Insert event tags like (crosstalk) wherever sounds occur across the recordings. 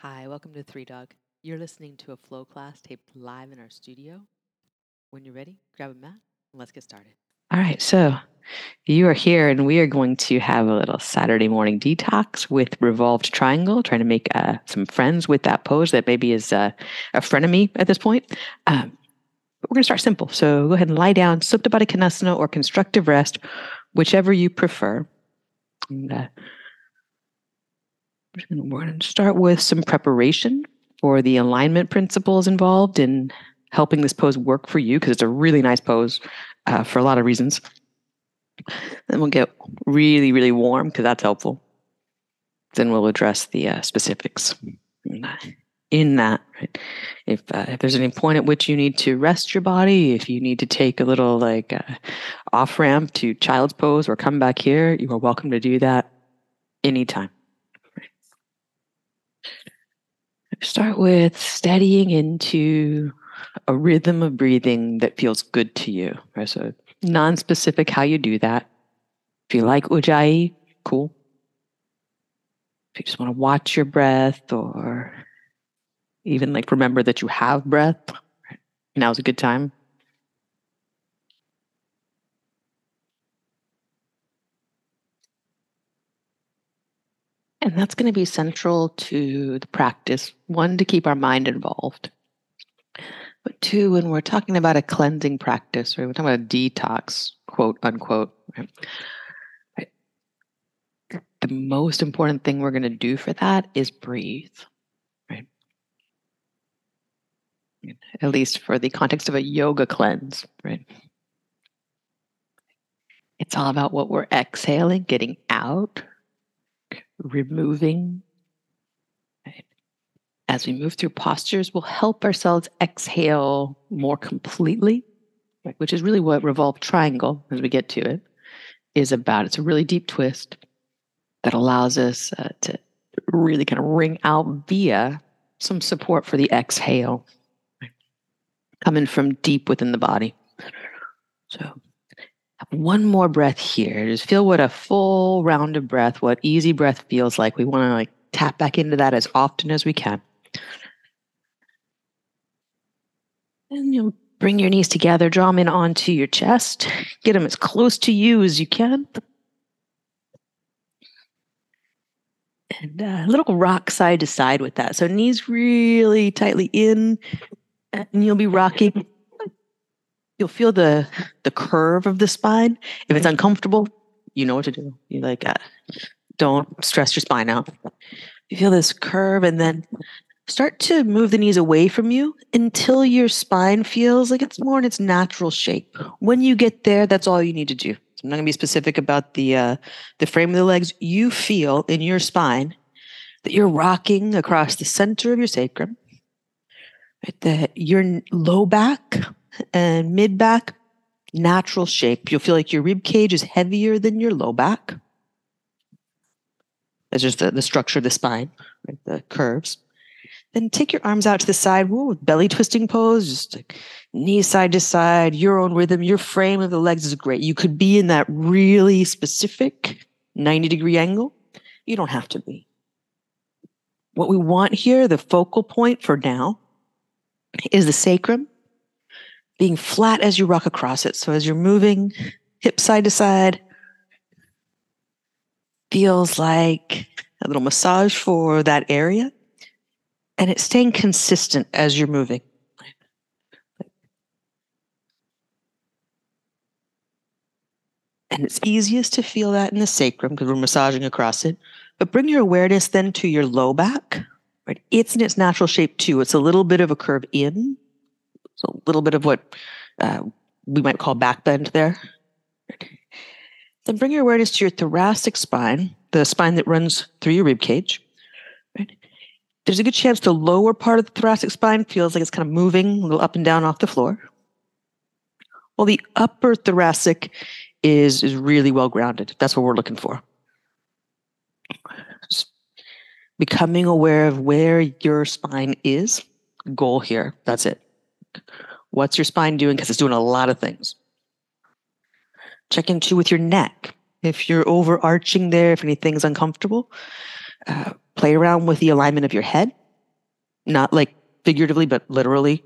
Hi, welcome to Three Dog. You're listening to a flow class taped live in our studio. When you're ready, grab a mat and let's get started. All right, so you are here, and we are going to have a little Saturday morning detox with revolved triangle, trying to make uh, some friends with that pose that maybe is uh, a frenemy at this point. Um, but we're going to start simple. So go ahead and lie down, Supta Baddha Konasana or constructive rest, whichever you prefer. And, uh, we're going to start with some preparation for the alignment principles involved in helping this pose work for you because it's a really nice pose uh, for a lot of reasons. Then we'll get really, really warm because that's helpful. Then we'll address the uh, specifics in that. Right? If uh, if there's any point at which you need to rest your body, if you need to take a little like uh, off ramp to child's pose or come back here, you are welcome to do that anytime. Start with steadying into a rhythm of breathing that feels good to you. Right? So non-specific how you do that. If you like ujjayi, cool. If you just want to watch your breath or even like remember that you have breath, now's a good time. And that's going to be central to the practice. One, to keep our mind involved. But two, when we're talking about a cleansing practice, right? We're talking about a detox, quote unquote. Right? The most important thing we're going to do for that is breathe. Right? At least for the context of a yoga cleanse, right? It's all about what we're exhaling, getting out, removing. As we move through postures, we'll help ourselves exhale more completely, which is really what revolved triangle, as we get to it, is about. It's a really deep twist that allows us uh, to really kind of wring out via some support for the exhale coming from deep within the body. So one more breath here. Just feel what a full round of breath, what easy breath feels like. We want to like tap back into that as often as we can. And you'll bring your knees together, draw them in onto your chest, get them as close to you as you can. And uh, a little rock side to side with that. So knees really tightly in, and you'll be rocking you'll feel the the curve of the spine. If it's uncomfortable, you know what to do. You like uh, don't stress your spine out. You feel this curve, and then start to move the knees away from you until your spine feels like it's more in its natural shape. When you get there, that's all you need to do. So I'm not going to be specific about the uh, the frame of the legs. You feel in your spine that you're rocking across the center of your sacrum. Right, that your low back and mid back, natural shape. You'll feel like your rib cage is heavier than your low back. That's just the, the structure of the spine, right? the curves. Then take your arms out to the side, Woo, belly twisting pose, just like knees side to side, your own rhythm. Your frame of the legs is great. You could be in that really specific 90 degree angle. You don't have to be. What we want here, the focal point for now, is the sacrum being flat as you rock across it. So as you're moving hip side to side, feels like a little massage for that area. And it's staying consistent as you're moving. And it's easiest to feel that in the sacrum because we're massaging across it. But bring your awareness then to your low back. Right? It's in its natural shape too. It's a little bit of a curve in so a little bit of what uh, we might call backbend there. Then bring your awareness to your thoracic spine, the spine that runs through your rib cage. Right? There's a good chance the lower part of the thoracic spine feels like it's kind of moving a little up and down off the floor. Well, the upper thoracic is is really well grounded. That's what we're looking for. Just becoming aware of where your spine is. Goal here. That's it. What's your spine doing? Because it's doing a lot of things. Check in too with your neck. If you're overarching there, if anything's uncomfortable, uh, play around with the alignment of your head. not like figuratively, but literally.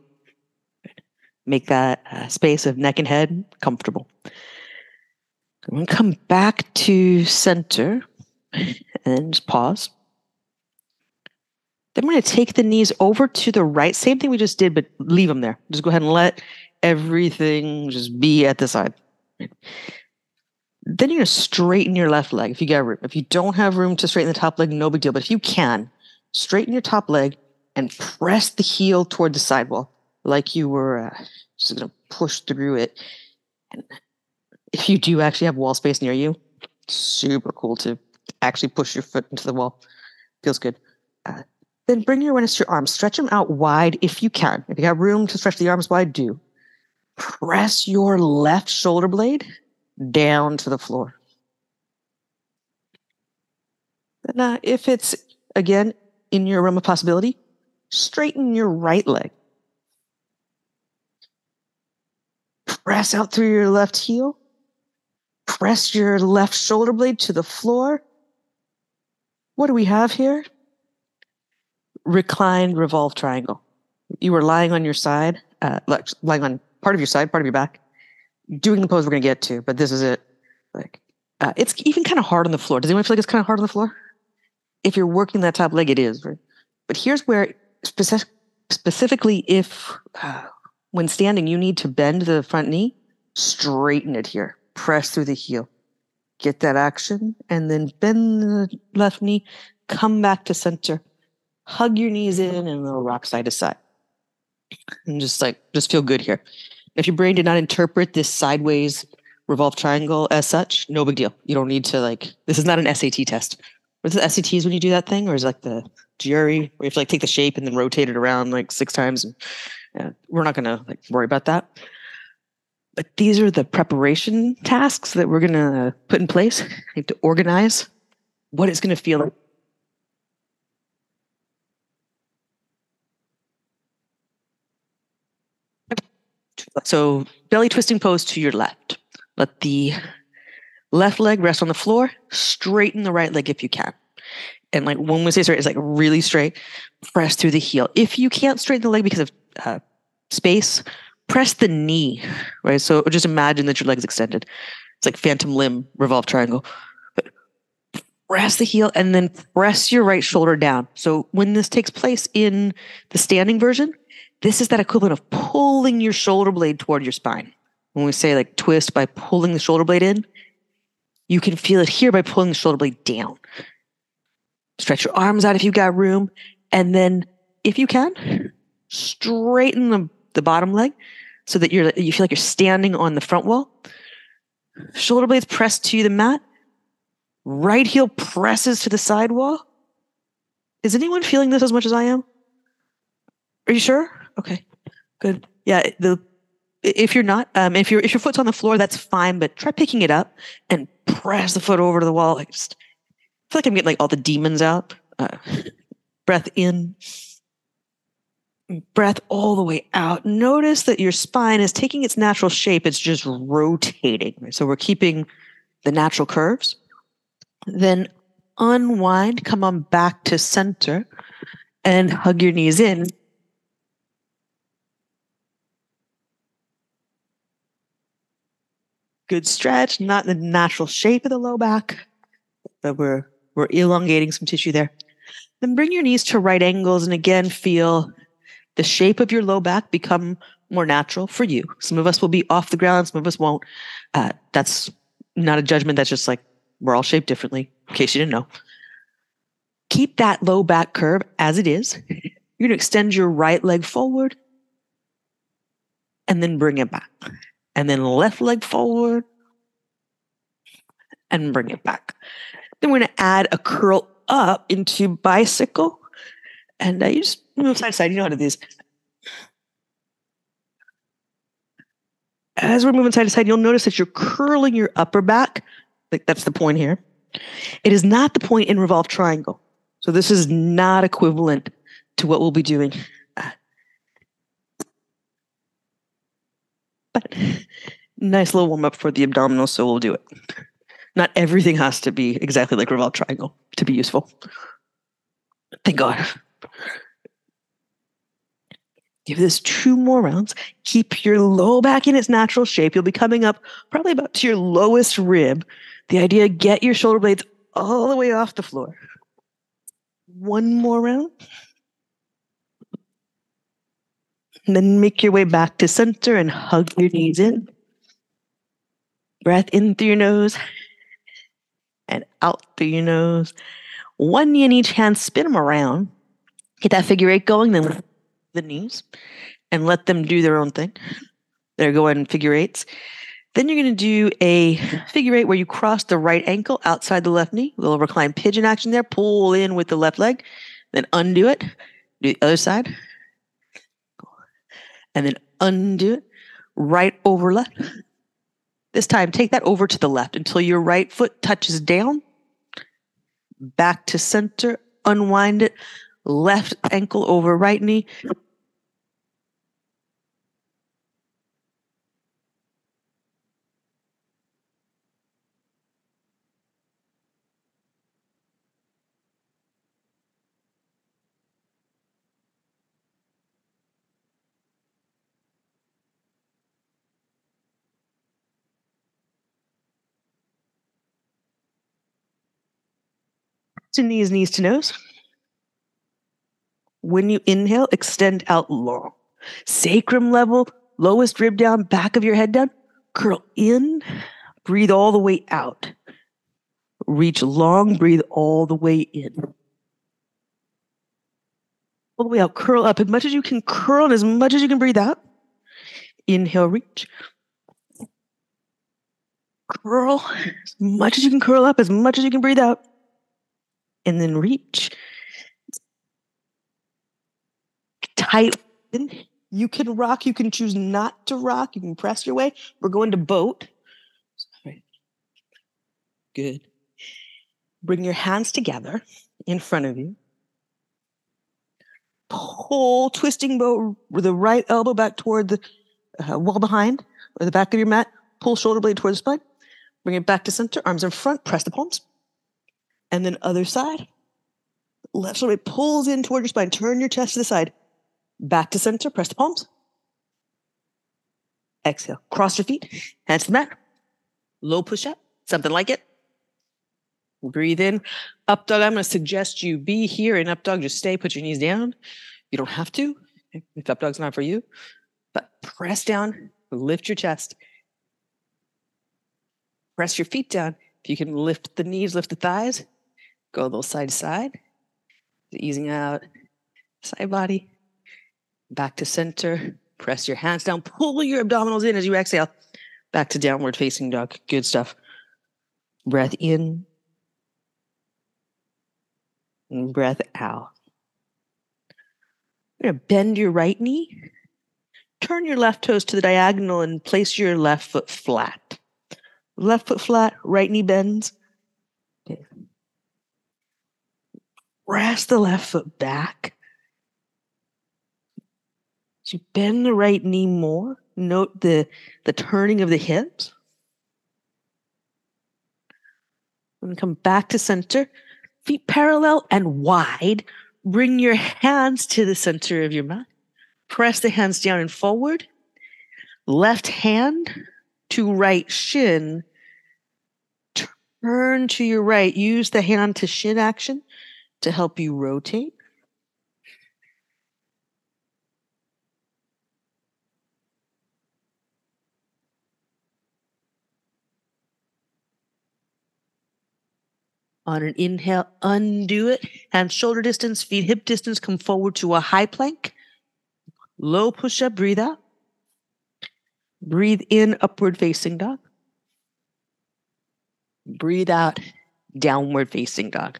Make that uh, space of neck and head comfortable. I'm going to come back to center and pause. Then we're going to take the knees over to the right. Same thing we just did, but leave them there. Just go ahead and let everything just be at the side. Then you're going to straighten your left leg if you get room. If you don't have room to straighten the top leg, no big deal. But if you can, straighten your top leg and press the heel toward the sidewall like you were uh, just going to push through it. And if you do actually have wall space near you, super cool to actually push your foot into the wall. Feels good. Uh, then bring your awareness to your arms. Stretch them out wide if you can. If you have room to stretch the arms wide, do. Press your left shoulder blade down to the floor. And uh, if it's, again, in your realm of possibility, straighten your right leg. Press out through your left heel. Press your left shoulder blade to the floor. What do we have here? Reclined revolve triangle. You were lying on your side, uh, lying on part of your side, part of your back, doing the pose we're going to get to, but this is it. Like, uh, it's even kind of hard on the floor. Does anyone feel like it's kind of hard on the floor? If you're working that top leg, it is. Right? But here's where, specific, specifically, if uh, when standing, you need to bend the front knee, straighten it here, press through the heel, get that action, and then bend the left knee, come back to center, hug your knees in, and a little rock side to side. And just like, just feel good here. If your brain did not interpret this sideways revolve triangle as such, no big deal. You don't need to like, this is not an SAT test. What's the SATs when you do that thing? Or is like the jury where you have to like take the shape and then rotate it around like six times? And, yeah, we're not going to like worry about that. But these are the preparation tasks that we're going to put in place to organize what it's going to feel like So belly twisting pose to your left. Let the left leg rest on the floor. Straighten the right leg if you can. And like when we say straight, it's like really straight. Press through the heel. If you can't straighten the leg because of uh, space, press the knee. Right. So just imagine that your leg's extended. It's like phantom limb revolve triangle. press the heel and then press your right shoulder down. So when this takes place in the standing version, this is that equivalent of pulling your shoulder blade toward your spine. When we say like twist by pulling the shoulder blade in, you can feel it here by pulling the shoulder blade down. Stretch your arms out if you've got room. And then, if you can, straighten the, the bottom leg so that you're you feel like you're standing on the front wall. Shoulder blades pressed to the mat. Right heel presses to the side wall. Is anyone feeling this as much as I am? Are you sure? Okay, good. Yeah, the if you're not, um, if your if your foot's on the floor, that's fine. But try picking it up and press the foot over to the wall. I just feel like I'm getting like all the demons out. Uh, breath in, breath all the way out. Notice that your spine is taking its natural shape. It's just rotating. So we're keeping the natural curves. Then unwind, come on back to center, and hug your knees in good stretch, not the natural shape of the low back, but we're we're elongating some tissue there. Then bring your knees to right angles and again feel the shape of your low back become more natural for you. Some of us will be off the ground, some of us won't. Uh, that's not a judgment. That's just like we're all shaped differently, in case you didn't know. Keep that low back curve as it is. (laughs) You're going to extend your right leg forward and then bring it back and then left leg forward and bring it back. Then we're going to add a curl up into bicycle. And uh, you just move side to side. You know how to do this. As we're moving side to side, you'll notice that you're curling your upper back. Like that's the point here. It is not the point in revolve triangle. So this is not equivalent to what we'll be doing But nice little warm up for the abdominals, so we'll do it. Not everything has to be exactly like revolve triangle to be useful. Thank God. Give this two more rounds. Keep your low back in its natural shape. You'll be coming up probably about to your lowest rib. The idea get your shoulder blades all the way off the floor. One more round. Then make your way back to center and hug your knees in. Breath in through your nose and out through your nose. One knee in each hand, spin them around. Get that figure eight going, then the knees and let them do their own thing. They're going figure eights. Then you're going to do a figure eight where you cross the right ankle outside the left knee. Little recline pigeon action there. Pull in with the left leg, then undo it. Do the other side. And then undo it. Right over left. This time, take that over to the left until your right foot touches down. Back to center. Unwind it. Left ankle over right knee. To knees, knees to nose. When you inhale, extend out long. Sacrum level, lowest rib down, back of your head down. Curl in, breathe all the way out. Reach long, breathe all the way in. All the way out, curl up as much as you can curl and as much as you can breathe out. Inhale, reach. Curl as much as you can curl up, as much as you can breathe out and then reach. Tight. You can rock. You can choose not to rock. You can press your way. We're going to boat. Sorry. Good. Bring your hands together in front of you. Pull, twisting boat with the right elbow back toward the uh, wall behind or the back of your mat. Pull shoulder blade toward the spine. Bring it back to center. Arms in front. Press the palms and then other side. Left shoulder pulls in toward your spine. Turn your chest to the side. Back to center. Press the palms. Exhale. Cross your feet. Hands to the mat. Low push up. Something like it. Breathe in. Up dog. I'm going to suggest you be here in up dog. Just stay. Put your knees down. You don't have to if up dog's not for you. But press down. Lift your chest. Press your feet down. If you can lift the knees, lift the thighs. Go a little side to side, easing out, side body, back to center. Press your hands down, pull your abdominals in as you exhale. Back to downward facing dog. Good stuff. Breath in, and breath out. You're going to bend your right knee, turn your left toes to the diagonal, and place your left foot flat. Left foot flat, right knee bends. Press the left foot back. You bend the right knee more, note the, the turning of the hips. And come back to center, feet parallel and wide. Bring your hands to the center of your mat. Press the hands down and forward. Left hand to right shin. Turn to your right. Use the hand to shin action to help you rotate. On an inhale, undo it. Hands shoulder distance, feet hip distance. Come forward to a high plank. Low push up, breathe out. Breathe in, upward facing dog. Breathe out, downward facing dog.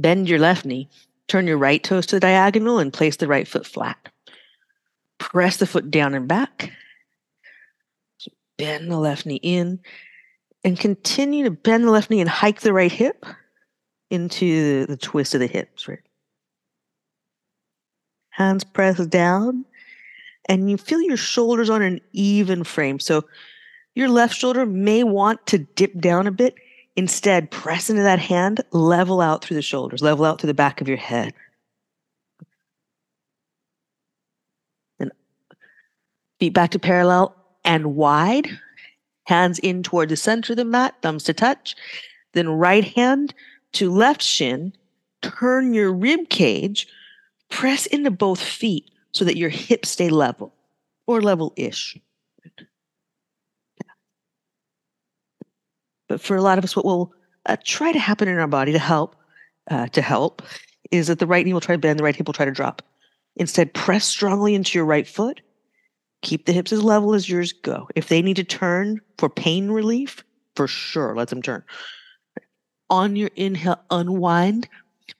Bend your left knee. Turn your right toes to the diagonal and place the right foot flat. Press the foot down and back. Bend the left knee in and continue to bend the left knee and hike the right hip into the, twist of the hips, right? Hands press down and you feel your shoulders on an even frame. So your left shoulder may want to dip down a bit Instead, press into that hand, level out through the shoulders, level out through the back of your head. And feet back to parallel and wide. Hands in toward the center of the mat, thumbs to touch. Then right hand to left shin, turn your rib cage, press into both feet so that your hips stay level or level ish. But for a lot of us, what will uh, try to happen in our body to help, uh, to help, is that the right knee will try to bend, the right hip will try to drop. Instead, press strongly into your right foot. Keep the hips as level as yours go. If they need to turn for pain relief, for sure, let them turn. On your inhale, unwind.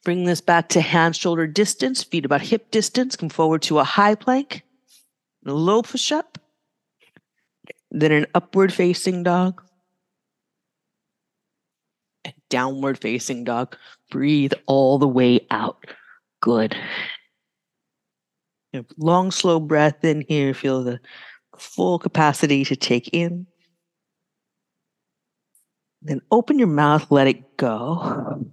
Bring this back to hand shoulder distance, feet about hip distance. Come forward to a high plank, a low push up, then an upward facing dog, downward facing dog. Breathe all the way out. Good. You know, long, slow breath in here. Feel the full capacity to take in. Then open your mouth, let it go.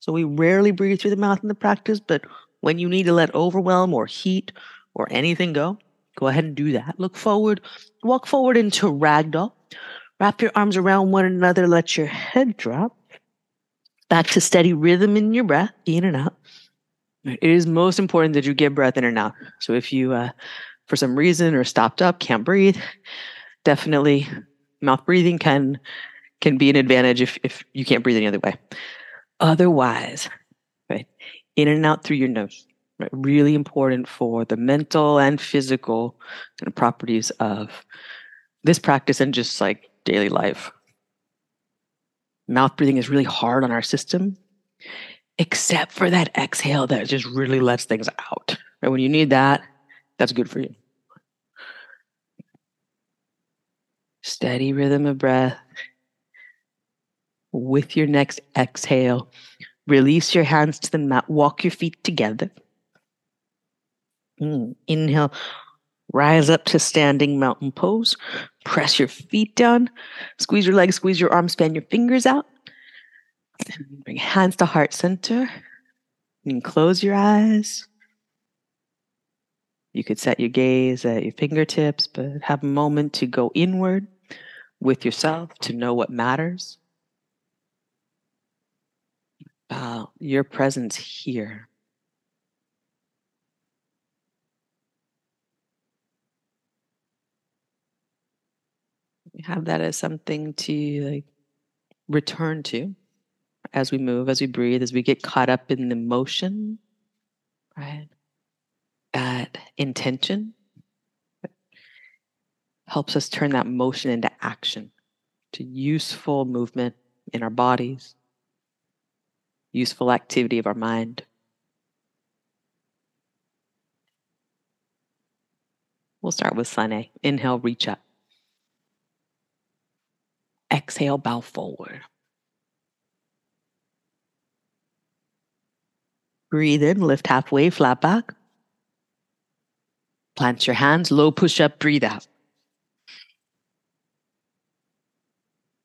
So we rarely breathe through the mouth in the practice, but when you need to let overwhelm or heat or anything go, go ahead and do that. Look forward, walk forward into ragdoll. Wrap your arms around one another, let your head drop. Back to steady rhythm in your breath, in and out. It is most important that you get breath in and out. So if you, uh, for some reason, are stopped up, can't breathe, definitely mouth breathing can can be an advantage if if you can't breathe any other way. Otherwise, right, in and out through your nose. Right, really important for the mental and physical kind of properties of this practice and just like daily life. Mouth breathing is really hard on our system except for that exhale that just really lets things out. Right? When you need that, that's good for you. Steady rhythm of breath. With your next exhale, release your hands to the mat, walk your feet together. Mm. Inhale, rise up to standing mountain pose. Press your feet down, squeeze your legs, squeeze your arms, span your fingers out. Bring hands to heart center. And close your eyes. You could set your gaze at your fingertips, but have a moment to go inward with yourself to know what matters. About your presence here. Have that as something to like return to as we move, as we breathe, as we get caught up in the motion, right? That intention helps us turn that motion into action, to useful movement in our bodies, useful activity of our mind. We'll start with sun A. Inhale, reach up. Exhale, bow forward. Breathe in, lift halfway, flat back. Plant your hands, low push up, breathe out.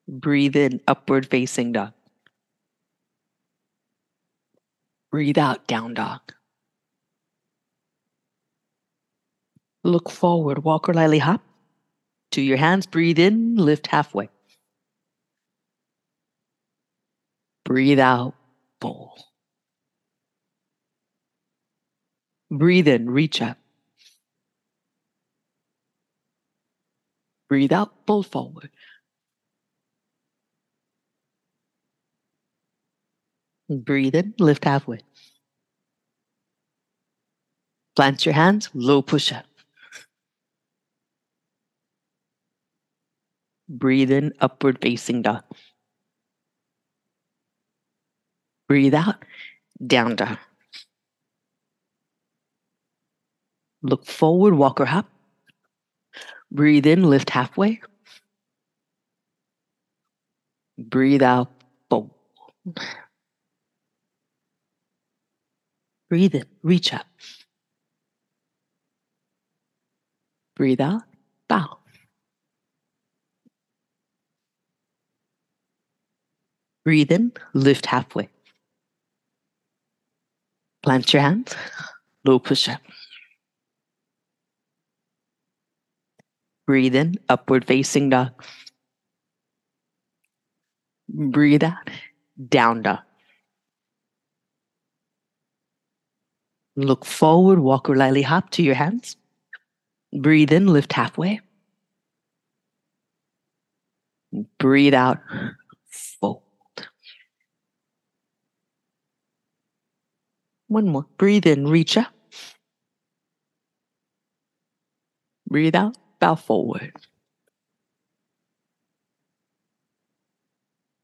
Breathe in, upward facing dog. Breathe out, down dog. Look forward, walk or lightly hop. To your hands, breathe in, lift halfway. Breathe out, bowl. Breathe in, reach up. Breathe out, pull forward. Breathe in, lift halfway. Plant your hands, low push up. Breathe in, upward facing dog. Breathe out, down dog. Look forward, walk or hop. Breathe in, lift halfway. Breathe out, bow. Breathe in, reach up. Breathe out, bow. Breathe in, lift halfway. Plant your hands, low push up. Breathe in, upward facing dog. Breathe out, down dog. Look forward, walk or lightly hop to your hands. Breathe in, lift halfway. Breathe out, fold. One more. Breathe in, reach up. Breathe out, bow forward.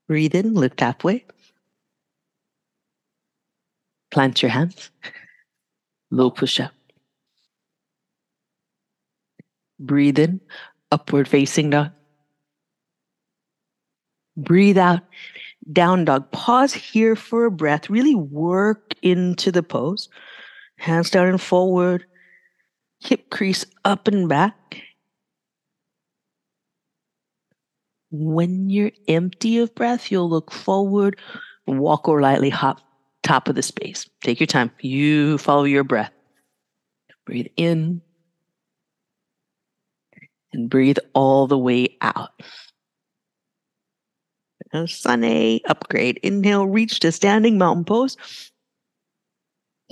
Breathe in, lift halfway. Plant your hands. Low push up. Breathe in, upward facing dog. Breathe out, down dog. Pause here for a breath. Really work into the pose. Hands down and forward. Hip crease up and back. When you're empty of breath, you'll look forward, walk or lightly hop top of the space. Take your time. You follow your breath. Breathe in and breathe all the way out. A sun A upgrade. Inhale, reach to standing mountain pose.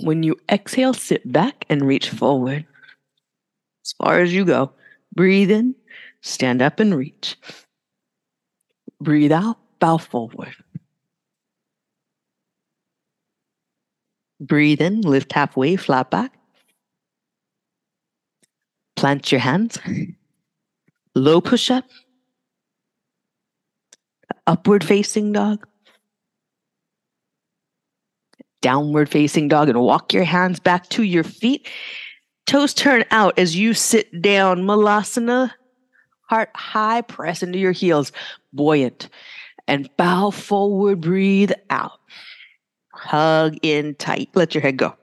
When you exhale, sit back and reach forward as far as you go. Breathe in, stand up and reach. Breathe out, bow forward. Breathe in, lift halfway, flat back. Plant your hands. Low push up. Upward facing dog. Downward facing dog and walk your hands back to your feet. Toes turn out as you sit down. Malasana. Heart high, press into your heels. Buoyant. And bow forward, breathe out. Hug in tight. Let your head go.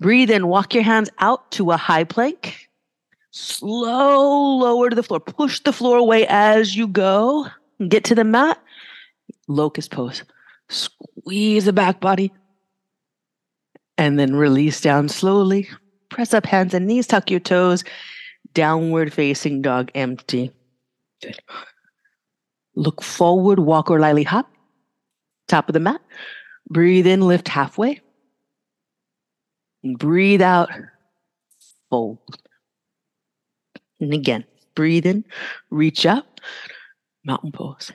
Breathe in. Walk your hands out to a high plank. Slow lower to the floor. Push the floor away as you go. Get to the mat. Locust pose. Squeeze the back body. And then release down slowly. Press up hands and knees. Tuck your toes. Downward facing dog empty. Good. Look forward. Walk or lightly hop. Top of the mat. Breathe in. Lift halfway. And Breathe out. Fold. And again, breathe in, reach up, mountain pose.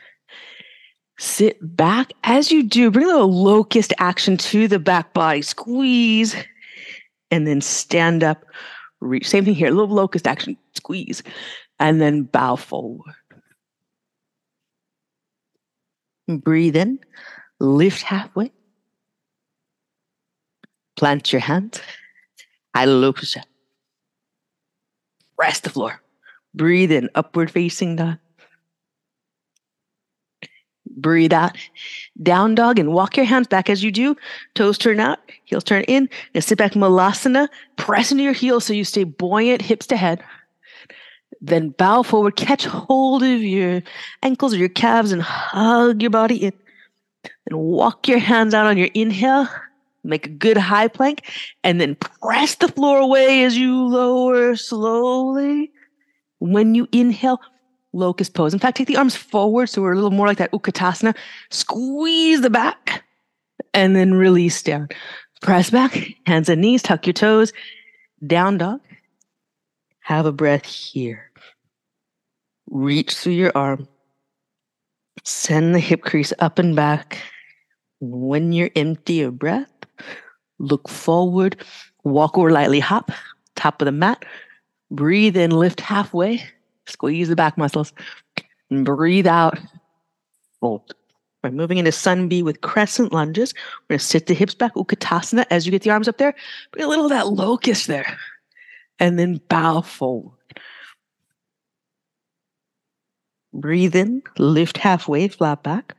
Sit back. As you do, bring a little locust action to the back body. Squeeze and then stand up. Reach. Same thing here. A little locust action. Squeeze and then bow forward. Breathe in. Lift halfway. Plant your hand. I locust Rest the floor. Breathe in, upward facing dog. Breathe out, down dog, and walk your hands back as you do. Toes turn out, heels turn in, and sit back, malasana. Press into your heels so you stay buoyant, hips to head. Then bow forward, catch hold of your ankles or your calves, and hug your body in. Then walk your hands out on your inhale. Make a good high plank and then press the floor away as you lower slowly. When you inhale, locust pose. In fact, take the arms forward so we're a little more like that Utkatasana. Squeeze the back and then release down. Press back, hands and knees, tuck your toes. Down dog. Have a breath here. Reach through your arm. Send the hip crease up and back. When you're empty of breath, look forward, walk or lightly hop, top of the mat. Breathe in, lift halfway, squeeze the back muscles, and breathe out, fold. We're moving into sun B with crescent lunges. We're going to sit the hips back, Utkatasana. As you get the arms up there, bring a little of that locust there. And then bow forward. Breathe in, lift halfway, flat back.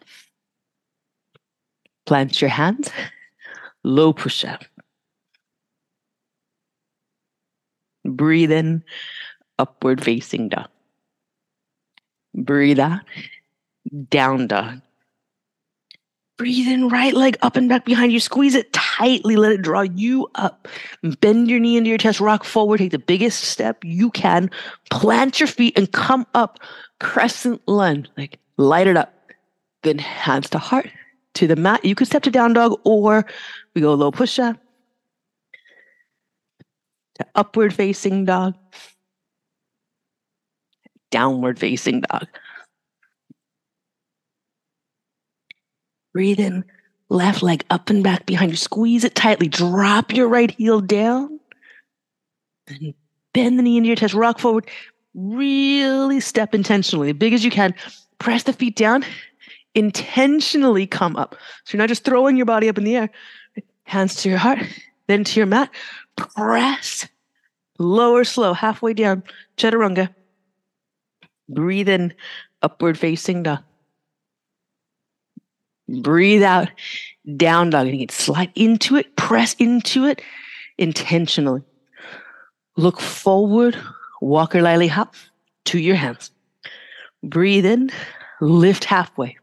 Plant your hands, low push up. Breathe in, upward facing dog. Breathe out, down dog. Breathe in, right leg up and back behind you. Squeeze it tightly. Let it draw you up. Bend your knee into your chest. Rock forward. Take the biggest step you can. Plant your feet and come up. Crescent lunge. Like light it up. Then hands to heart to the mat. You could step to down dog or we go low push up to upward facing dog, downward facing dog. Breathe in, left leg up and back behind you. Squeeze it tightly. Drop your right heel down. Then bend the knee into your chest. Rock forward. Really step intentionally, big as you can. Press the feet down. Intentionally come up. So you're not just throwing your body up in the air. Hands to your heart, then to your mat. Press. Lower slow, halfway down. Chaturanga. Breathe in, upward facing dog. Breathe out, down dog. And you can slide into it, press into it intentionally. Look forward, walker lily hop to your hands. Breathe in, lift halfway.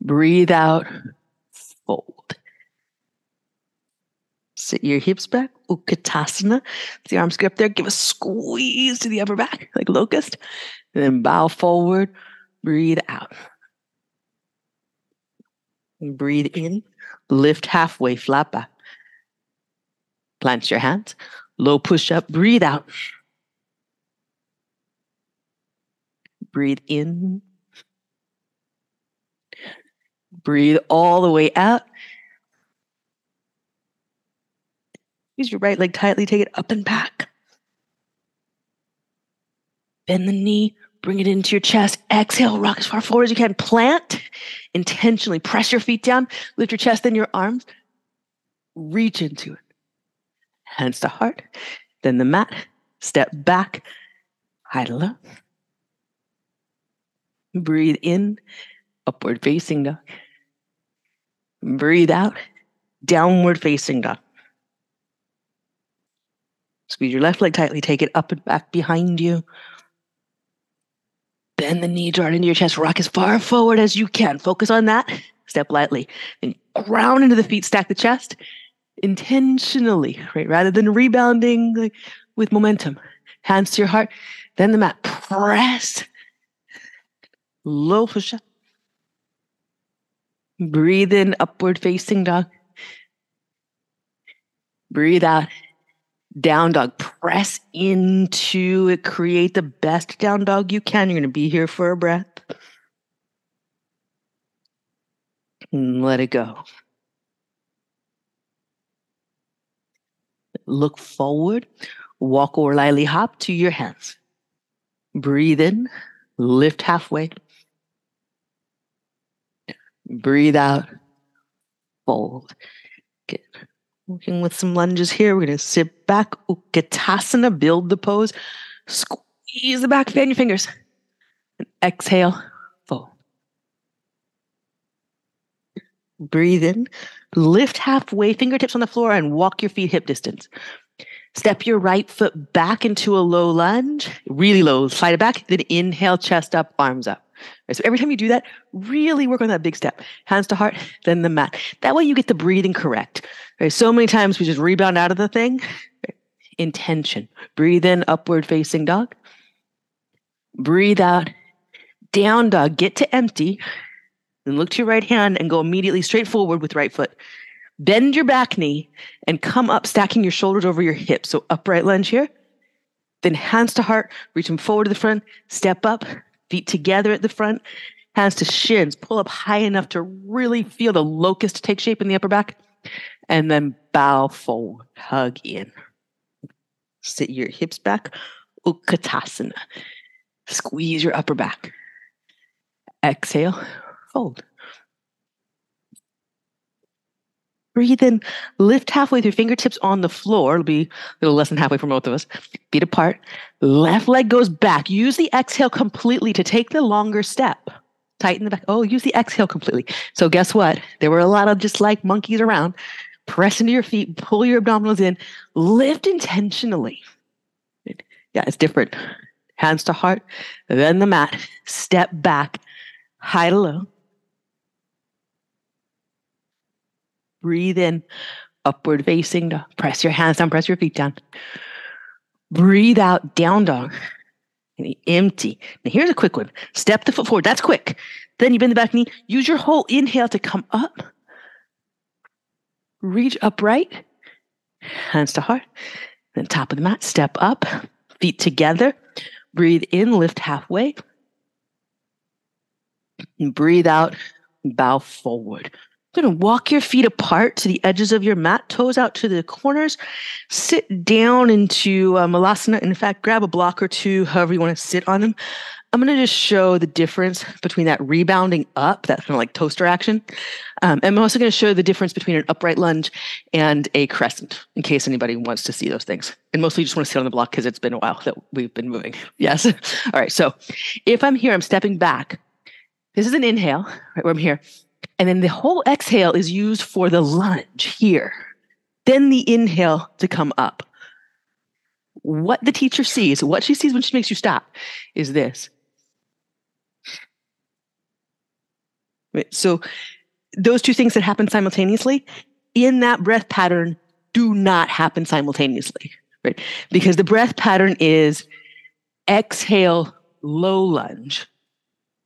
Breathe out, fold. Sit your hips back, Utkatasana. The arms get up there, give a squeeze to the upper back, like locust. And then bow forward, breathe out. Breathe in, lift halfway, flat back. Plant your hands, low push up, breathe out. Breathe in. Breathe all the way out. Use your right leg tightly, take it up and back. Bend the knee, bring it into your chest. Exhale, rock as far forward as you can. Plant intentionally. Press your feet down, lift your chest, then your arms. Reach into it. Hands to heart, then the mat. Step back, high to low. Breathe in, upward facing dog. Breathe out, downward facing dog. Squeeze your left leg tightly, take it up and back behind you. Bend the knee, draw it into your chest. Rock as far forward as you can. Focus on that. Step lightly. And ground into the feet, stack the chest intentionally, right? Rather than rebounding like, with momentum. Hands to your heart. Then the mat. Press. Low push up. Breathe in, upward facing dog. Breathe out, down dog. Press into it. Create the best down dog you can. You're going to be here for a breath. And let it go. Look forward. Walk or lightly hop to your hands. Breathe in. Lift halfway. Breathe out. Fold. Good. Working with some lunges here. We're going to sit back, Utkatasana, build the pose. Squeeze the back, fan your fingers. And exhale, fold. Breathe in, lift halfway, fingertips on the floor, and walk your feet hip distance. Step your right foot back into a low lunge, really low, slide it back, then inhale, chest up, arms up. Right, so every time you do that, really work on that big step. Hands to heart, then the mat. That way you get the breathing correct. Right, so many times we just rebound out of the thing. Intention. Breathe in, upward facing dog. Breathe out, down dog. Get to empty. Then look to your right hand and go immediately straight forward with right foot. Bend your back knee and come up, stacking your shoulders over your hips. So upright lunge here. Then hands to heart, reach them forward to the front, step up, feet together at the front, hands to shins, pull up high enough to really feel the locust take shape in the upper back, and then bow forward, hug in. Sit your hips back, Utkatasana. Squeeze your upper back. Exhale, fold. Breathe in, lift halfway through fingertips on the floor. It'll be a little less than halfway for both of us. Feet apart. Left leg goes back. Use the exhale completely to take the longer step. Tighten the back. Oh, use the exhale completely. So, guess what? There were a lot of just like monkeys around. Press into your feet, pull your abdominals in, lift intentionally. Yeah, it's different. Hands to heart, then the mat. Step back, high to low. Breathe in, upward facing dog. Press your hands down, press your feet down. Breathe out, down dog. And empty. Now here's a quick one. Step the foot forward. That's quick. Then you bend the back knee. Use your whole inhale to come up. Reach upright. Hands to heart. Then top of the mat. Step up. Feet together. Breathe in. Lift halfway. And breathe out. Bow forward. You're going to walk your feet apart to the edges of your mat, toes out to the corners. Sit down into uh, malasana. In fact, grab a block or two, however you want to sit on them. I'm going to just show the difference between that rebounding up, that kind of like toaster action. Um, I'm also going to show the difference between an upright lunge and a crescent, in case anybody wants to see those things. And mostly just want to sit on the block because it's been a while that we've been moving. (laughs) Yes. All right. So if I'm here, I'm stepping back. This is an inhale, right where I'm here. And then the whole exhale is used for the lunge here. Then the inhale to come up. What the teacher sees, what she sees when she makes you stop, is this. Right? So, those two things that happen simultaneously in that breath pattern do not happen simultaneously, right? Because the breath pattern is exhale, low lunge,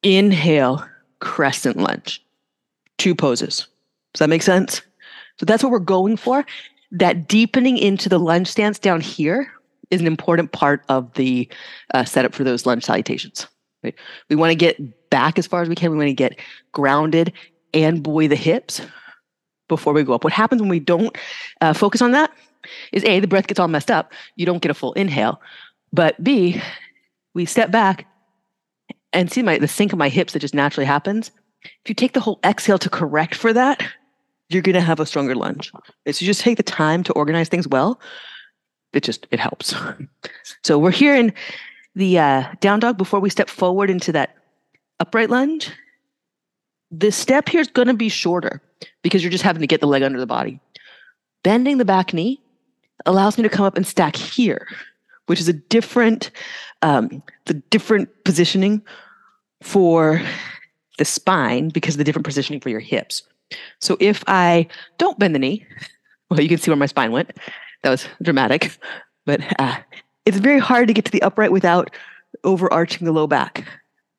inhale, crescent lunge two poses. Does that make sense? So that's what we're going for. That deepening into the lunge stance down here is an important part of the uh, setup for those lunge salutations. Right? We want to get back as far as we can. We want to get grounded and buoy the hips before we go up. What happens when we don't uh, focus on that is A, the breath gets all messed up. You don't get a full inhale. But B, we step back and see my the sink of my hips that just naturally happens if you take the whole exhale to correct for that, you're going to have a stronger lunge. If you just take the time to organize things well, it just it helps. (laughs) So we're here in the uh, down dog before we step forward into that upright lunge. The step here is going to be shorter because you're just having to get the leg under the body. Bending the back knee allows me to come up and stack here, which is a different, um, the different positioning for the spine because of the different positioning for your hips. So if I don't bend the knee, (laughs) well, you can see where my spine went. That was dramatic, but uh, it's very hard to get to the upright without overarching the low back.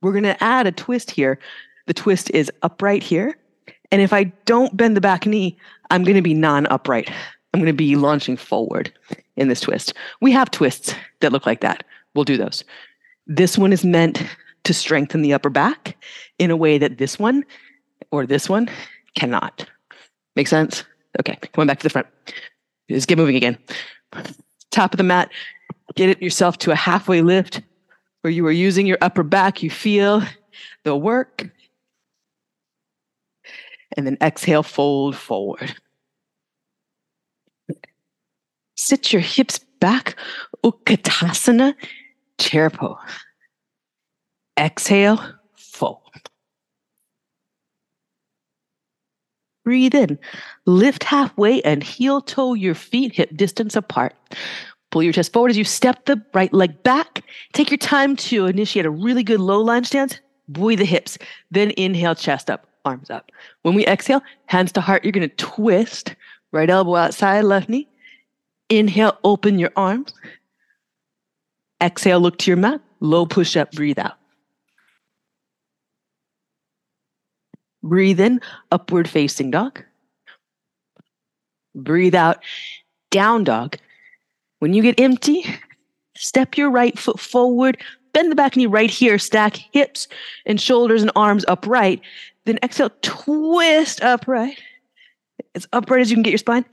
We're going to add a twist here. The twist is upright here. And if I don't bend the back knee, I'm going to be non upright. I'm going to be launching forward in this twist. We have twists that look like that. We'll do those. This one is meant to strengthen the upper back in a way that this one or this one cannot. Make sense? Okay, coming back to the front. Just get moving again. Top of the mat, get it yourself to a halfway lift where you are using your upper back. You feel the work. And then exhale, fold forward. Sit your hips back, Utkatasana, chair pose. Exhale, fold. Breathe in. Lift halfway and heel toe your feet hip distance apart. Pull your chest forward as you step the right leg back. Take your time to initiate a really good low lunge stance. Buoy the hips. Then inhale, chest up, arms up. When we exhale, hands to heart, you're going to twist. Right elbow outside, left knee. Inhale, open your arms. Exhale, look to your mat. Low push up, breathe out. Breathe in, upward facing dog. Breathe out, down dog. When you get empty, step your right foot forward, bend the back knee right here, stack hips and shoulders and arms upright. Then exhale, twist upright. As upright as you can get your spine.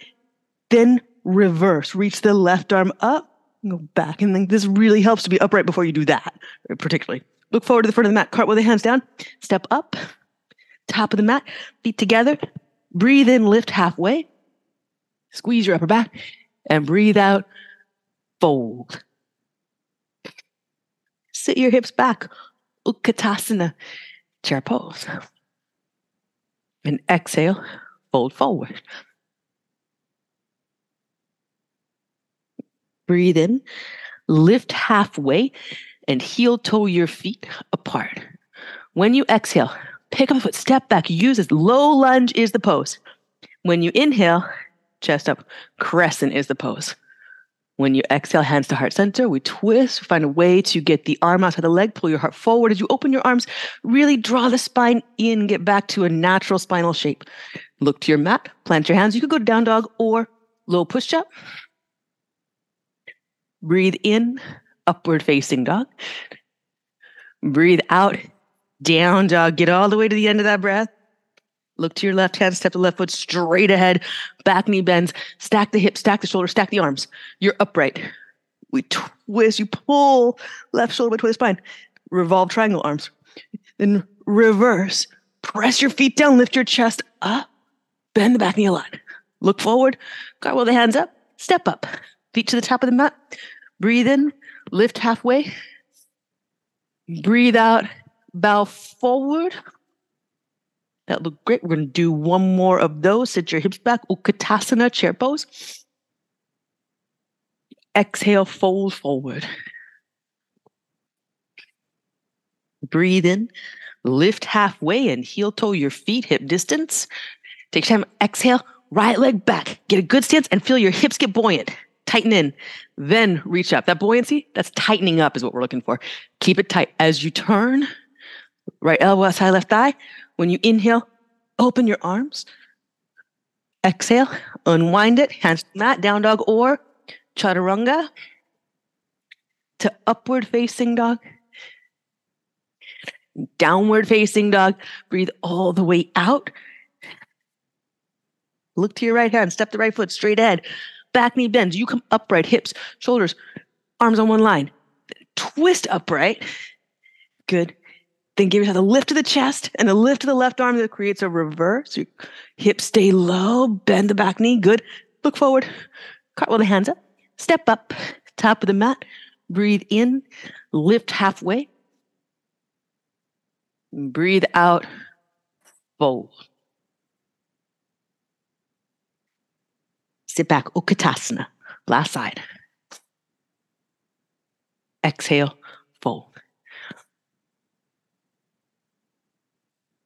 Then reverse, reach the left arm up, go back. And then this really helps to be upright before you do that, particularly. Look forward to the front of the mat, cartwheel the hands down, step up, top of the mat, feet together. Breathe in, lift halfway. Squeeze your upper back and breathe out, fold. Sit your hips back, Utkatasana, chair pose. And exhale, fold forward. Breathe in, lift halfway, and heel toe your feet apart. When you exhale, pick up a foot, step back, use this. Low lunge is the pose. When you inhale, chest up, crescent is the pose. When you exhale, hands to heart center, we twist, we find a way to get the arm outside the leg, pull your heart forward. As you open your arms, really draw the spine in, get back to a natural spinal shape. Look to your mat, plant your hands. You could go down dog or low push up. Breathe in, upward facing dog. Breathe out, down dog. Get all the way to the end of that breath. Look to your left hand, step the left foot straight ahead, back knee bends, stack the hips, stack the shoulders, stack the arms. You're upright. We twist, you pull left shoulder between the spine, revolve triangle arms. Then reverse, press your feet down, lift your chest up, bend the back knee a lot. Look forward, cartwheel the hands up, step up, feet to the top of the mat. Breathe in, lift halfway. Breathe out, bow forward, that looked great. We're going to do one more of those. Sit your hips back. Utkatasana, chair pose. Exhale, fold forward. Breathe in, lift halfway and heel toe your feet, hip distance. Take time, exhale, right leg back. Get a good stance and feel your hips get buoyant. Tighten in, then reach up. That buoyancy, that's tightening up, is what we're looking for. Keep it tight. As you turn, right elbow outside left thigh, when you inhale, open your arms. Exhale, unwind it, hands to mat, down dog or chaturanga to upward facing dog. Downward facing dog. Breathe all the way out. Look to your right hand, step the right foot straight ahead. Back knee bends. You come upright, hips, shoulders, arms on one line. Twist upright. Good. Then give yourself a lift to the chest and a lift to the left arm that creates a reverse. Your hips stay low, bend the back knee. Good. Look forward. Cartwheel the hands up. Step up, top of the mat. Breathe in, lift halfway. Breathe out, fold. Sit back, Utkatasana, last side. Exhale, fold.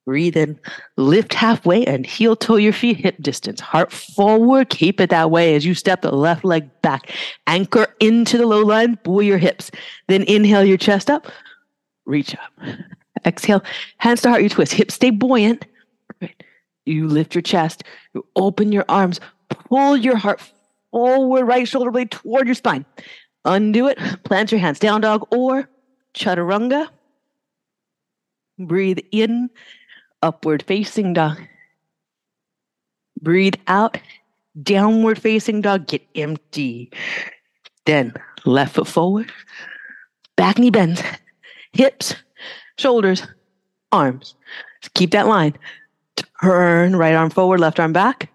Breathe in, lift halfway and heel toe your feet hip distance. Heart forward, keep it that way as you step the left leg back. Anchor into the low line, buoy your hips. Then inhale your chest up, reach up. Exhale, hands to heart, you twist. Hips stay buoyant. You lift your chest, you open your arms, pull your heart forward, right shoulder blade toward your spine. Undo it, plant your hands, down dog or chaturanga. Breathe in upward facing dog. Breathe out, downward facing dog, get empty. Then left foot forward, back knee bends, hips, shoulders, arms. Just keep that line. Turn right arm forward, left arm back.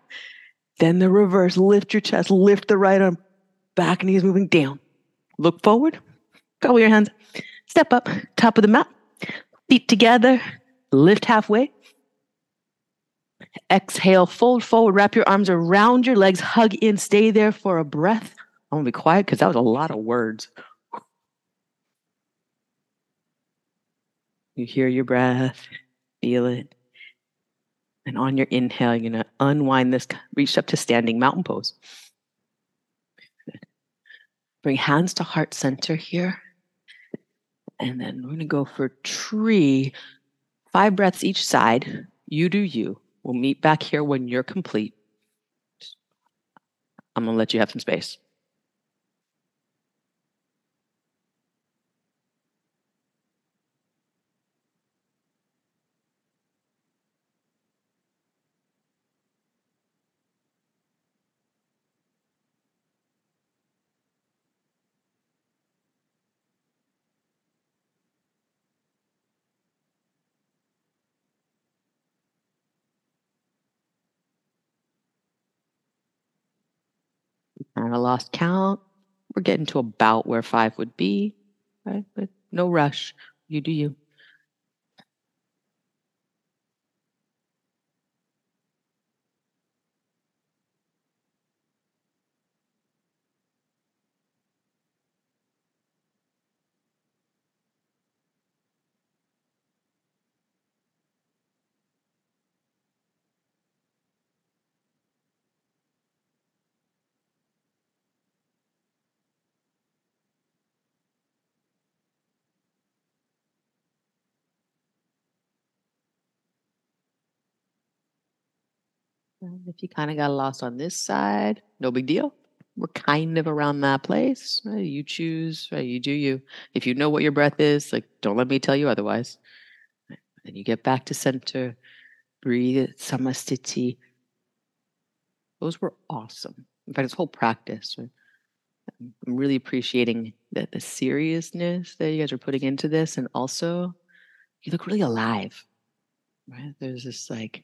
Then the reverse, lift your chest, lift the right arm, back knee is moving down. Look forward, with your hands, step up, top of the mat, feet together, lift halfway. Exhale, fold forward, wrap your arms around your legs, hug in, stay there for a breath. I'm gonna be quiet because that was a lot of words. You hear your breath, feel it. And on your inhale, you're gonna unwind this, reach up to standing mountain pose. Bring hands to heart center here. And then we're gonna go for tree Five breaths each side. You do you. We'll meet back here when you're complete. I'm going to let you have some space. Kind of lost count. We're getting to about where five would be, right? But no rush. You do you. And if you kind of got lost on this side, no big deal. We're kind of around that place. Right? You choose, right? You do you. If you know what your breath is, like don't let me tell you otherwise. Then you get back to center. Breathe samastiti. Those were awesome. In fact, this whole practice. Right? I'm really appreciating the, the seriousness that you guys are putting into this, and also you look really alive. Right? There's this like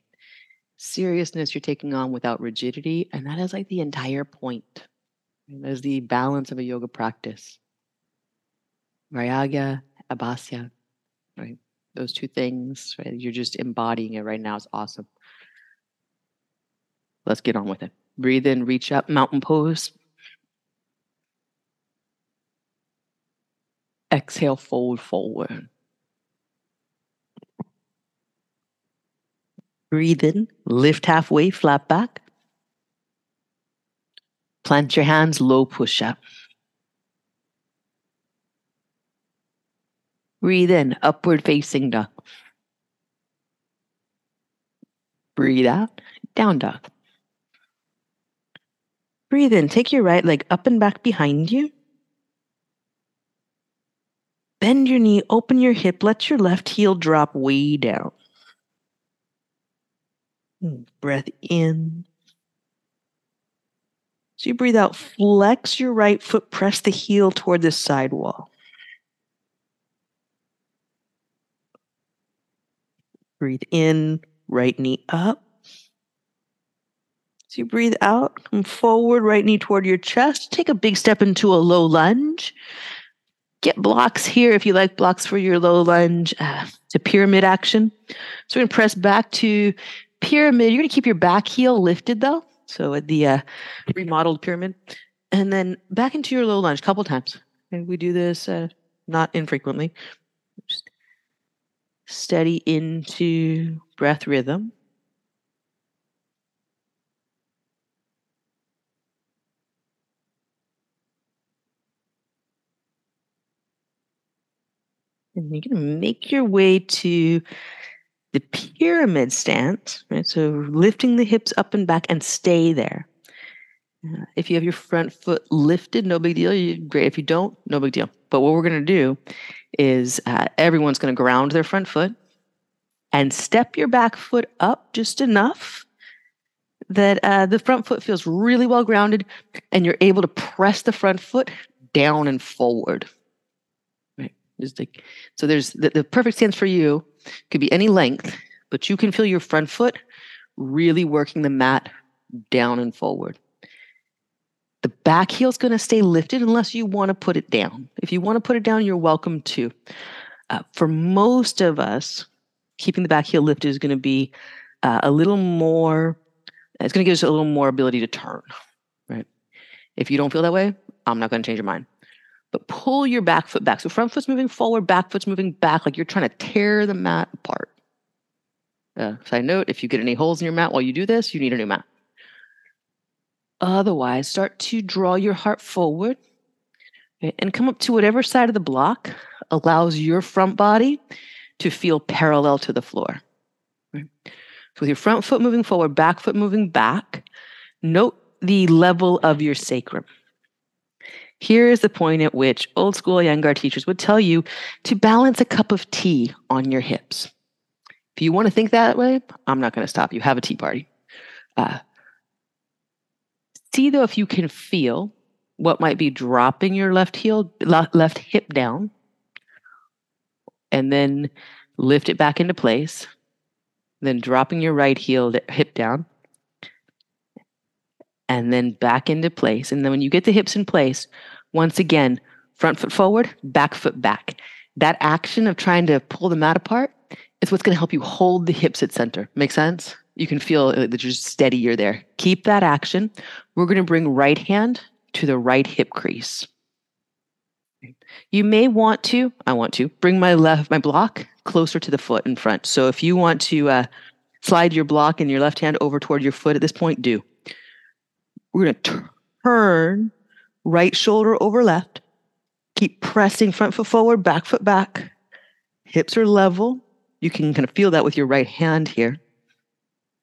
seriousness you're taking on without rigidity, and that is like the entire point. And That is the balance of a yoga practice. Vairagya, abhyasa, right? Those two things, right? You're just embodying it right now. It's awesome. Let's get on with it. Breathe in, reach up, mountain pose. Exhale, fold forward. Breathe in, lift halfway, flat back. Plant your hands, low push up. Breathe in, upward facing dog. Breathe out, down dog. Breathe in, take your right leg up and back behind you. Bend your knee, open your hip, let your left heel drop way down. Hmm, Breath in. So you breathe out, flex your right foot, press the heel toward the side wall. Breathe in, right knee up. So you breathe out, come forward, right knee toward your chest. Take a big step into a low lunge. Get blocks here if you like blocks for your low lunge. Uh, it's a pyramid action. So we're going to press back to pyramid. You're going to keep your back heel lifted though. So at the uh, remodeled pyramid. And then back into your low lunge a couple times. And we do this uh, not infrequently. Just steady into breath rhythm. And you're going to make your way to the pyramid stance, right? So lifting the hips up and back and stay there. Uh, if you have your front foot lifted, no big deal. You, great. If you don't, no big deal. But what we're going to do is uh, everyone's going to ground their front foot and step your back foot up just enough that uh, the front foot feels really well grounded and you're able to press the front foot down and forward. Just like, so there's the, the perfect stance for you could be any length, but you can feel your front foot really working the mat down and forward. The back heel's going to stay lifted unless you want to put it down. If you want to put it down, you're welcome to. Uh, for most of us, keeping the back heel lifted is going to be uh, a little more, it's going to give us a little more ability to turn, right? If you don't feel that way, I'm not going to change your mind. But pull your back foot back. So front foot's moving forward, back foot's moving back, like you're trying to tear the mat apart. Uh, side note if you get any holes in your mat while you do this, you need a new mat. Otherwise, start to draw your heart forward okay, and come up to whatever side of the block allows your front body to feel parallel to the floor. Right? So with your front foot moving forward, back foot moving back, note the level of your sacrum. Here is the point at which old school Iyengar teachers would tell you to balance a cup of tea on your hips. If you want to think that way, I'm not going to stop you. Have a tea party. Uh, see though if you can feel what might be dropping your left heel, left hip down, and then lift it back into place. Then dropping your right heel hip down, and then back into place. And then when you get the hips in place, once again, front foot forward, back foot back. That action of trying to pull the mat apart is what's going to help you hold the hips at center. Make sense? You can feel that you're steady, you're there. Keep that action. We're going to bring right hand to the right hip crease. You may want to, I want to, bring my left, my block closer to the foot in front. So if you want to uh, slide your block and your left hand over toward your foot at this point, do. We're going to turn right shoulder over left. Keep pressing front foot forward, back foot back. Hips are level. You can kind of feel that with your right hand here.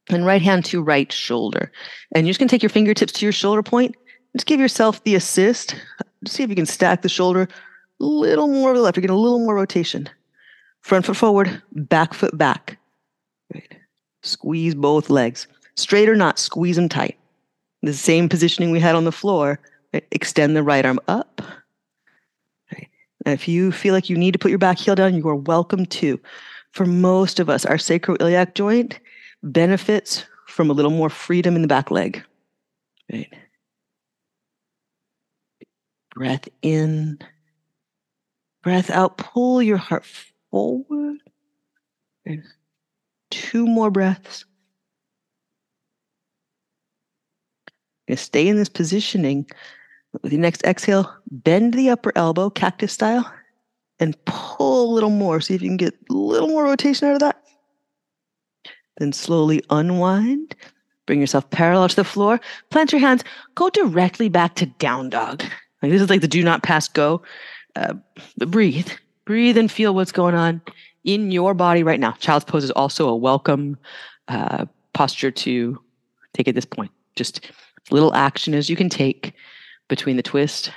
and right hand to right shoulder. And you're just going to take your fingertips to your shoulder point. Just give yourself the assist. See if you can stack the shoulder a little more to the left. You're getting a little more rotation. Front foot forward, back foot back. Right. Squeeze both legs. Straight or not, squeeze them tight. The same positioning we had on the floor. Extend the right arm up. Right. And if you feel like you need to put your back heel down, you are welcome to. For most of us, our sacroiliac joint benefits from a little more freedom in the back leg. Right. Breath in, breath out. Pull your heart forward. Right. Two more breaths. Stay in this positioning. With your next exhale, bend the upper elbow, cactus style, and pull a little more. See if you can get a little more rotation out of that. Then slowly unwind. Bring yourself parallel to the floor. Plant your hands. Go directly back to down dog. Like this is like the do not pass go. Uh, breathe. Breathe and feel what's going on in your body right now. Child's pose is also a welcome uh, posture to take at this point. Just little action as you can take between the twist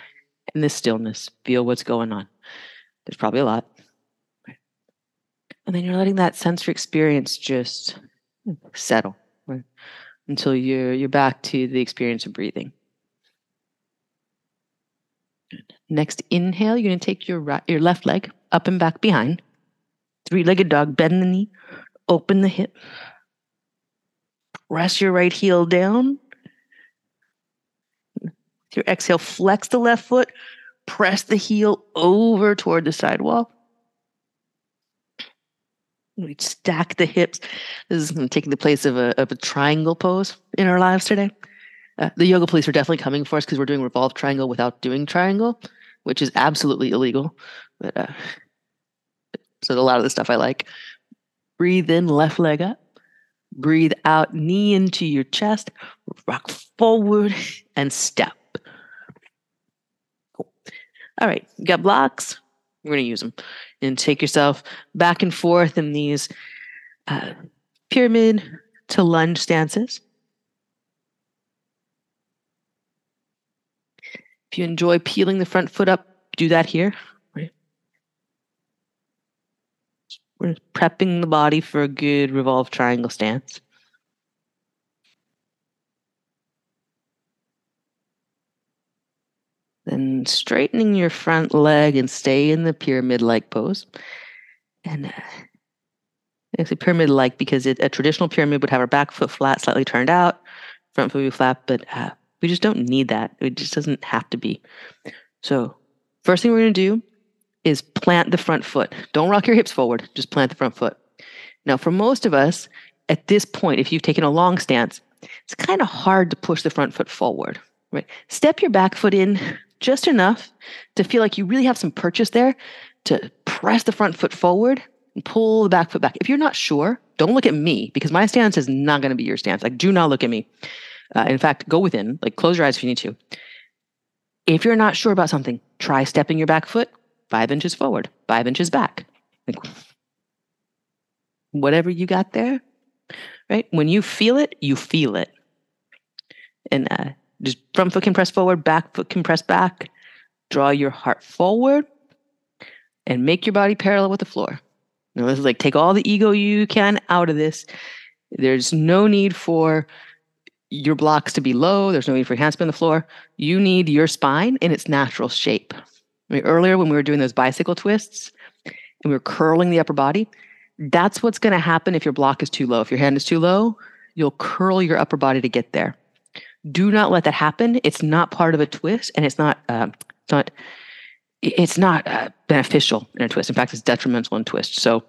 and the stillness. Feel what's going on. There's probably a lot. And then you're letting that sensory experience just settle right? until you're you're back to the experience of breathing. Next inhale, you're going to take your right, your left leg up and back behind. Three-legged dog, bend the knee, open the hip. Press your right heel down. Your exhale, flex the left foot, press the heel over toward the sidewall. We stack the hips. This is taking the place of a, of a triangle pose in our lives today. Uh, the yoga police are definitely coming for us because we're doing revolve triangle without doing triangle, which is absolutely illegal. But uh, so a lot of the stuff I like. Breathe in, left leg up. Breathe out, knee into your chest. Rock forward and step. All right, you got blocks. We're going to use them and take yourself back and forth in these uh, pyramid to lunge stances. If you enjoy peeling the front foot up, do that here. We're prepping the body for a good revolve triangle stance. Then straightening your front leg and stay in the pyramid like pose. And uh, it's a pyramid like because it, a traditional pyramid would have our back foot flat, slightly turned out, front foot flat, but uh, we just don't need that. It just doesn't have to be. So, first thing we're going to do is plant the front foot. Don't rock your hips forward, just plant the front foot. Now, for most of us, at this point, if you've taken a long stance, it's kind of hard to push the front foot forward, right? Step your back foot in just enough to feel like you really have some purchase there to press the front foot forward and pull the back foot back. If you're not sure, don't look at me because my stance is not going to be your stance. Like, do not look at me. Uh, in fact, go within, like close your eyes if you need to. If you're not sure about something, try stepping your back foot five inches forward, five inches back. Like, whatever you got there, right? When you feel it, you feel it. And uh, just front foot can press forward, back foot can press back. Draw your heart forward and make your body parallel with the floor. Now, this is like take all the ego you can out of this. There's no need for your blocks to be low. There's no need for your hands to be on the floor. You need your spine in its natural shape. I mean, earlier, when we were doing those bicycle twists and we were curling the upper body, that's what's going to happen if your block is too low. If your hand is too low, you'll curl your upper body to get there. Do not let that happen. It's not part of a twist, and it's not. Uh, it's not. It's not uh, beneficial in a twist. In fact, it's detrimental in twist. So,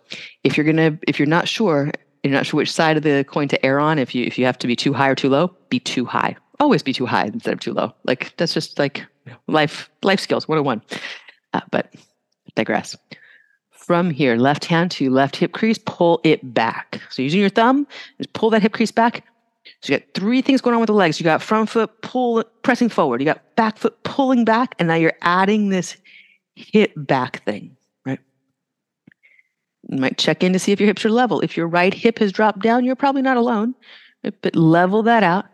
if you're gonna, if you're not sure, you're not sure which side of the coin to err on. If you if you have to be too high or too low, be too high. Always be too high instead of too low. Like that's just like life life skills 101. Uh, but digress. From here, left hand to left hip crease, pull it back. So using your thumb, just pull that hip crease back. So you got three things going on with the legs. You got front foot pull pressing forward. You got back foot pulling back, and now you're adding this hip back thing. Right? You might check in to see if your hips are level. If your right hip has dropped down, you're probably not alone. but level that out.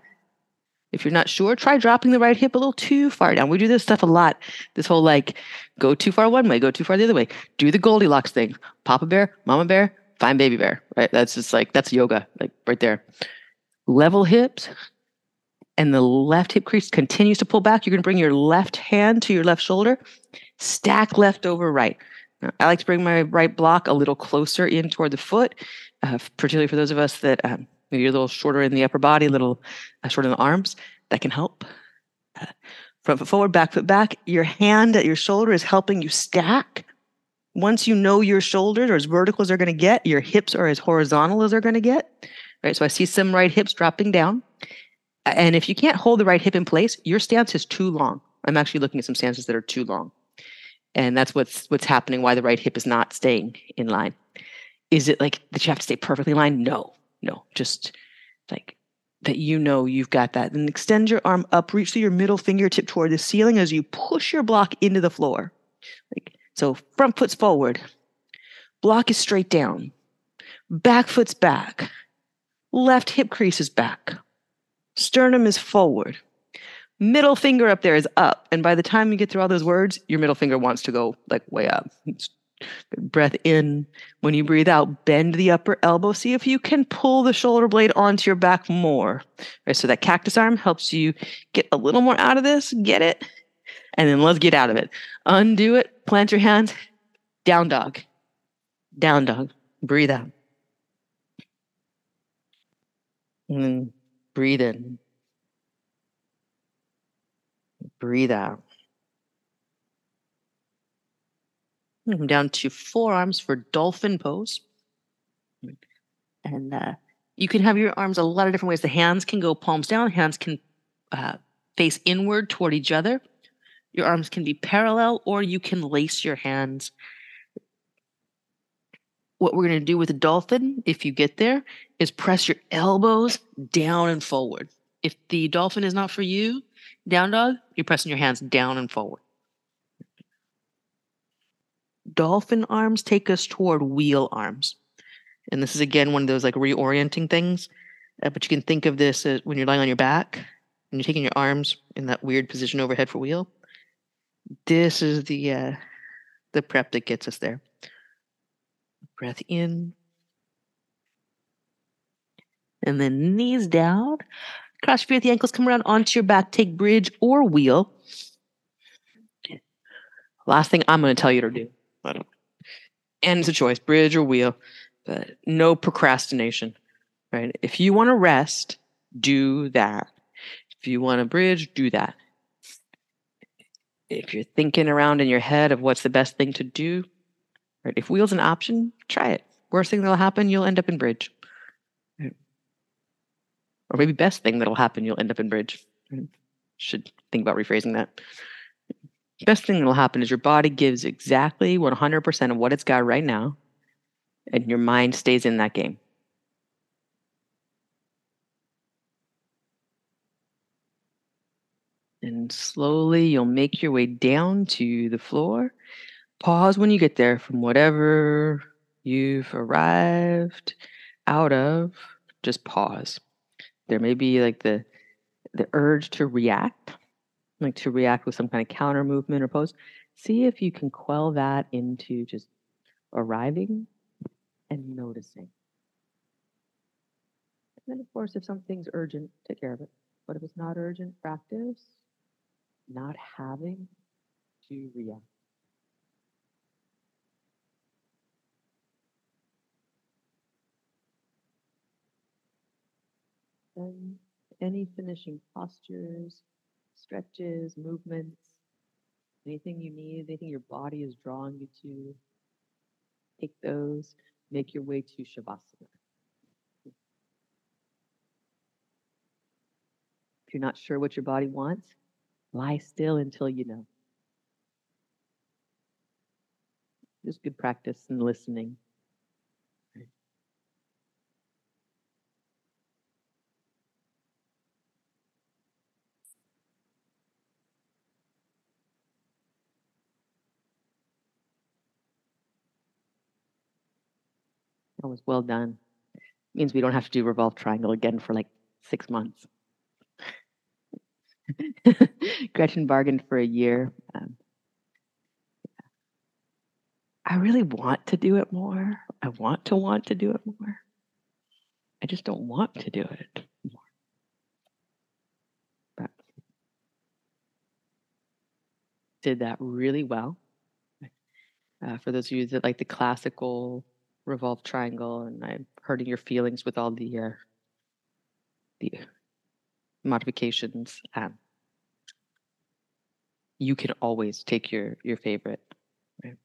If you're not sure, try dropping the right hip a little too far down. We do this stuff a lot. This whole like go too far one way, go too far the other way. Do the Goldilocks thing. Papa bear, mama bear, find baby bear, right? That's just like that's yoga, like right there. Level hips, and the left hip crease continues to pull back. You're going to bring your left hand to your left shoulder, stack left over right. Now, I like to bring my right block a little closer in toward the foot, uh, particularly for those of us that um, maybe you're a little shorter in the upper body, a little uh, shorter in the arms. That can help. Uh, front foot forward, back foot back. Your hand at your shoulder is helping you stack. Once you know your shoulders are as vertical as they're going to get, your hips are as horizontal as they're going to get. Right. So I see some right hips dropping down. And if you can't hold the right hip in place, your stance is too long. I'm actually looking at some stances that are too long. And that's what's what's happening, why the right hip is not staying in line. Is it like that you have to stay perfectly in line? No, no. Just like that you know you've got that. And extend your arm up, reach through your middle fingertip toward the ceiling as you push your block into the floor. Like so front foot's forward. Block is straight down. Back foot's back. Left hip crease is back Sternum is forward. Middle finger up there is up. And by the time you get through all those words, your middle finger wants to go like way up. Breath in. When you breathe out, bend the upper elbow. See if you can pull the shoulder blade onto your back more. Right, so that cactus arm helps you get a little more out of this. Get it? And then let's get out of it. Undo it. Plant your hands. Down dog. Down dog. Breathe out. And then Breathe in. Breathe out. Come down to forearms for dolphin pose. And uh, you can have your arms a lot of different ways. The hands can go palms down, hands can uh, face inward toward each other. Your arms can be parallel, or you can lace your hands. What we're going to do with the dolphin, if you get there, is press your elbows down and forward. If the dolphin is not for you, down dog, you're pressing your hands down and forward. Dolphin arms take us toward wheel arms. And this is again one of those like reorienting things. Uh, but you can think of this as when you're lying on your back and you're taking your arms in that weird position overhead for wheel. This is the uh, the prep that gets us there. Breath in, and then knees down. Cross your feet at the ankles, come around onto your back, take bridge or wheel. Last thing I'm going to tell you to do. And it's a choice, bridge or wheel, but no procrastination, right? If you want to rest, do that. If you want to bridge, do that. If you're thinking around in your head of what's the best thing to do, right? If wheel's an option, try it. Worst thing that'll happen, you'll end up in bridge or maybe best thing that'll happen, you'll end up in bridge. Should think about rephrasing that. Best thing that'll happen is your body gives exactly 100% of what it's got right now, and your mind stays in that game. And slowly you'll make your way down to the floor. Pause when you get there from whatever you've arrived out of. Just pause. There may be like the the urge to react like to react with some kind of counter movement or pose. See if you can quell that into just arriving and noticing. And then of course if something's urgent take care of it. But if it's not urgent practice not having to react Then any finishing postures, stretches, movements, anything you need, anything your body is drawing you to, take those, make your way to Shavasana. If you're not sure what your body wants, lie still until you know. Just good practice and listening. That was well done. Means we don't have to do revolve triangle again for like six months. (laughs) Gretchen bargained for a year. Um, I really want to do it more. I want to want to do it more. I just don't want to do it more. But did that really well. Uh, for those of you that like the classical revolved triangle, and I'm hurting your feelings with all the uh, the modifications. Um, you can always take your your favorite. Right?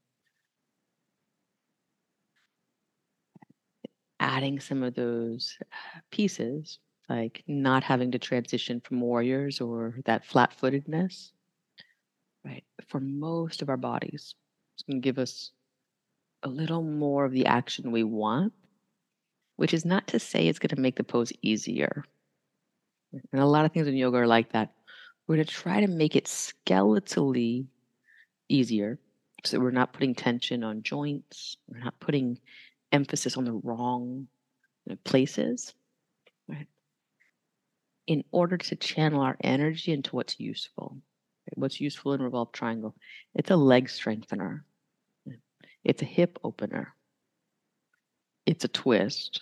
Adding some of those uh, pieces, like not having to transition from warriors or that flat-footedness, right? For most of our bodies, it's going to give us a little more of the action we want, which is not to say it's going to make the pose easier. And a lot of things in yoga are like that. We're going to try to make it skeletally easier so we're not putting tension on joints, we're not putting emphasis on the wrong places, right? In order to channel our energy into what's useful. What's useful in revolved triangle? It's a leg strengthener. It's a hip opener. It's a twist.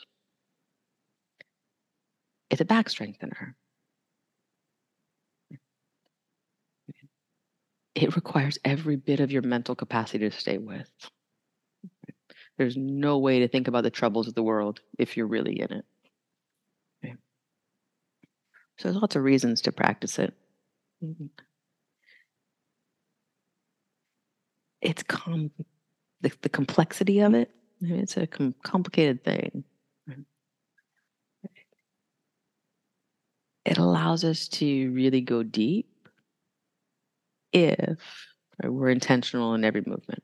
It's a back strengthener. It requires every bit of your mental capacity to stay with. There's no way to think about the troubles of the world if you're really in it. Okay. So there's lots of reasons to practice it. Mm-hmm. It's com- the, the complexity of it. I mean, it's a com- complicated thing. It allows us to really go deep if we're intentional in every movement.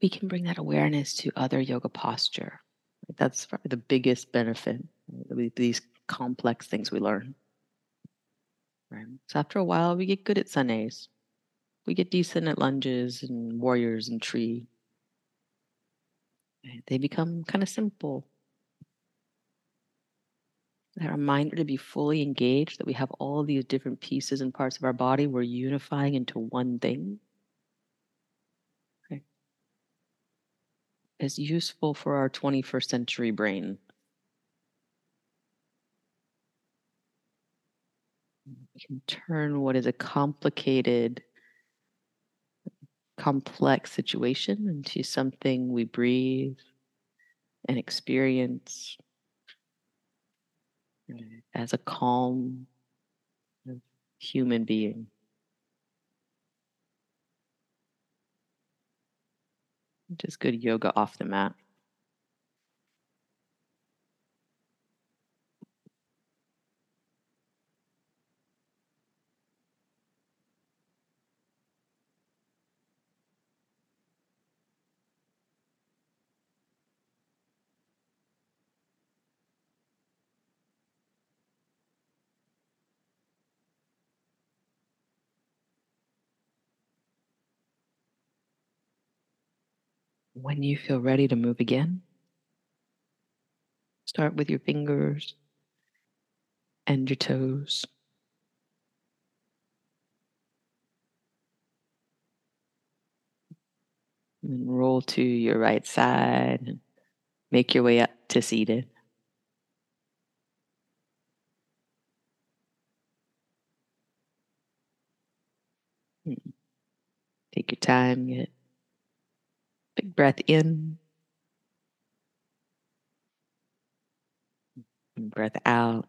We can bring that awareness to other yoga posture. That's probably the biggest benefit. These complex things we learn. Right. So after a while, we get good at sun A's. We get decent at lunges and warriors and tree. Right. They become kind of simple. That reminder to be fully engaged, that we have all these different pieces and parts of our body, we're unifying into one thing. Eh. Okay. Is useful for our 21st century brain. Can turn what is a complicated, complex situation into something we breathe and experience as a calm human being. Just good yoga off the mat. When you feel ready to move again, start with your fingers and your toes. And roll to your right side and make your way up to seated. Hmm. Take your time, get Breath in. Breath out.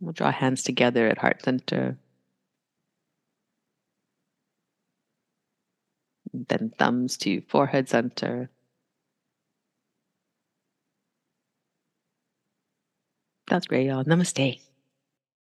We'll draw hands together at heart center. Then thumbs to forehead center. That's great, y'all. Namaste.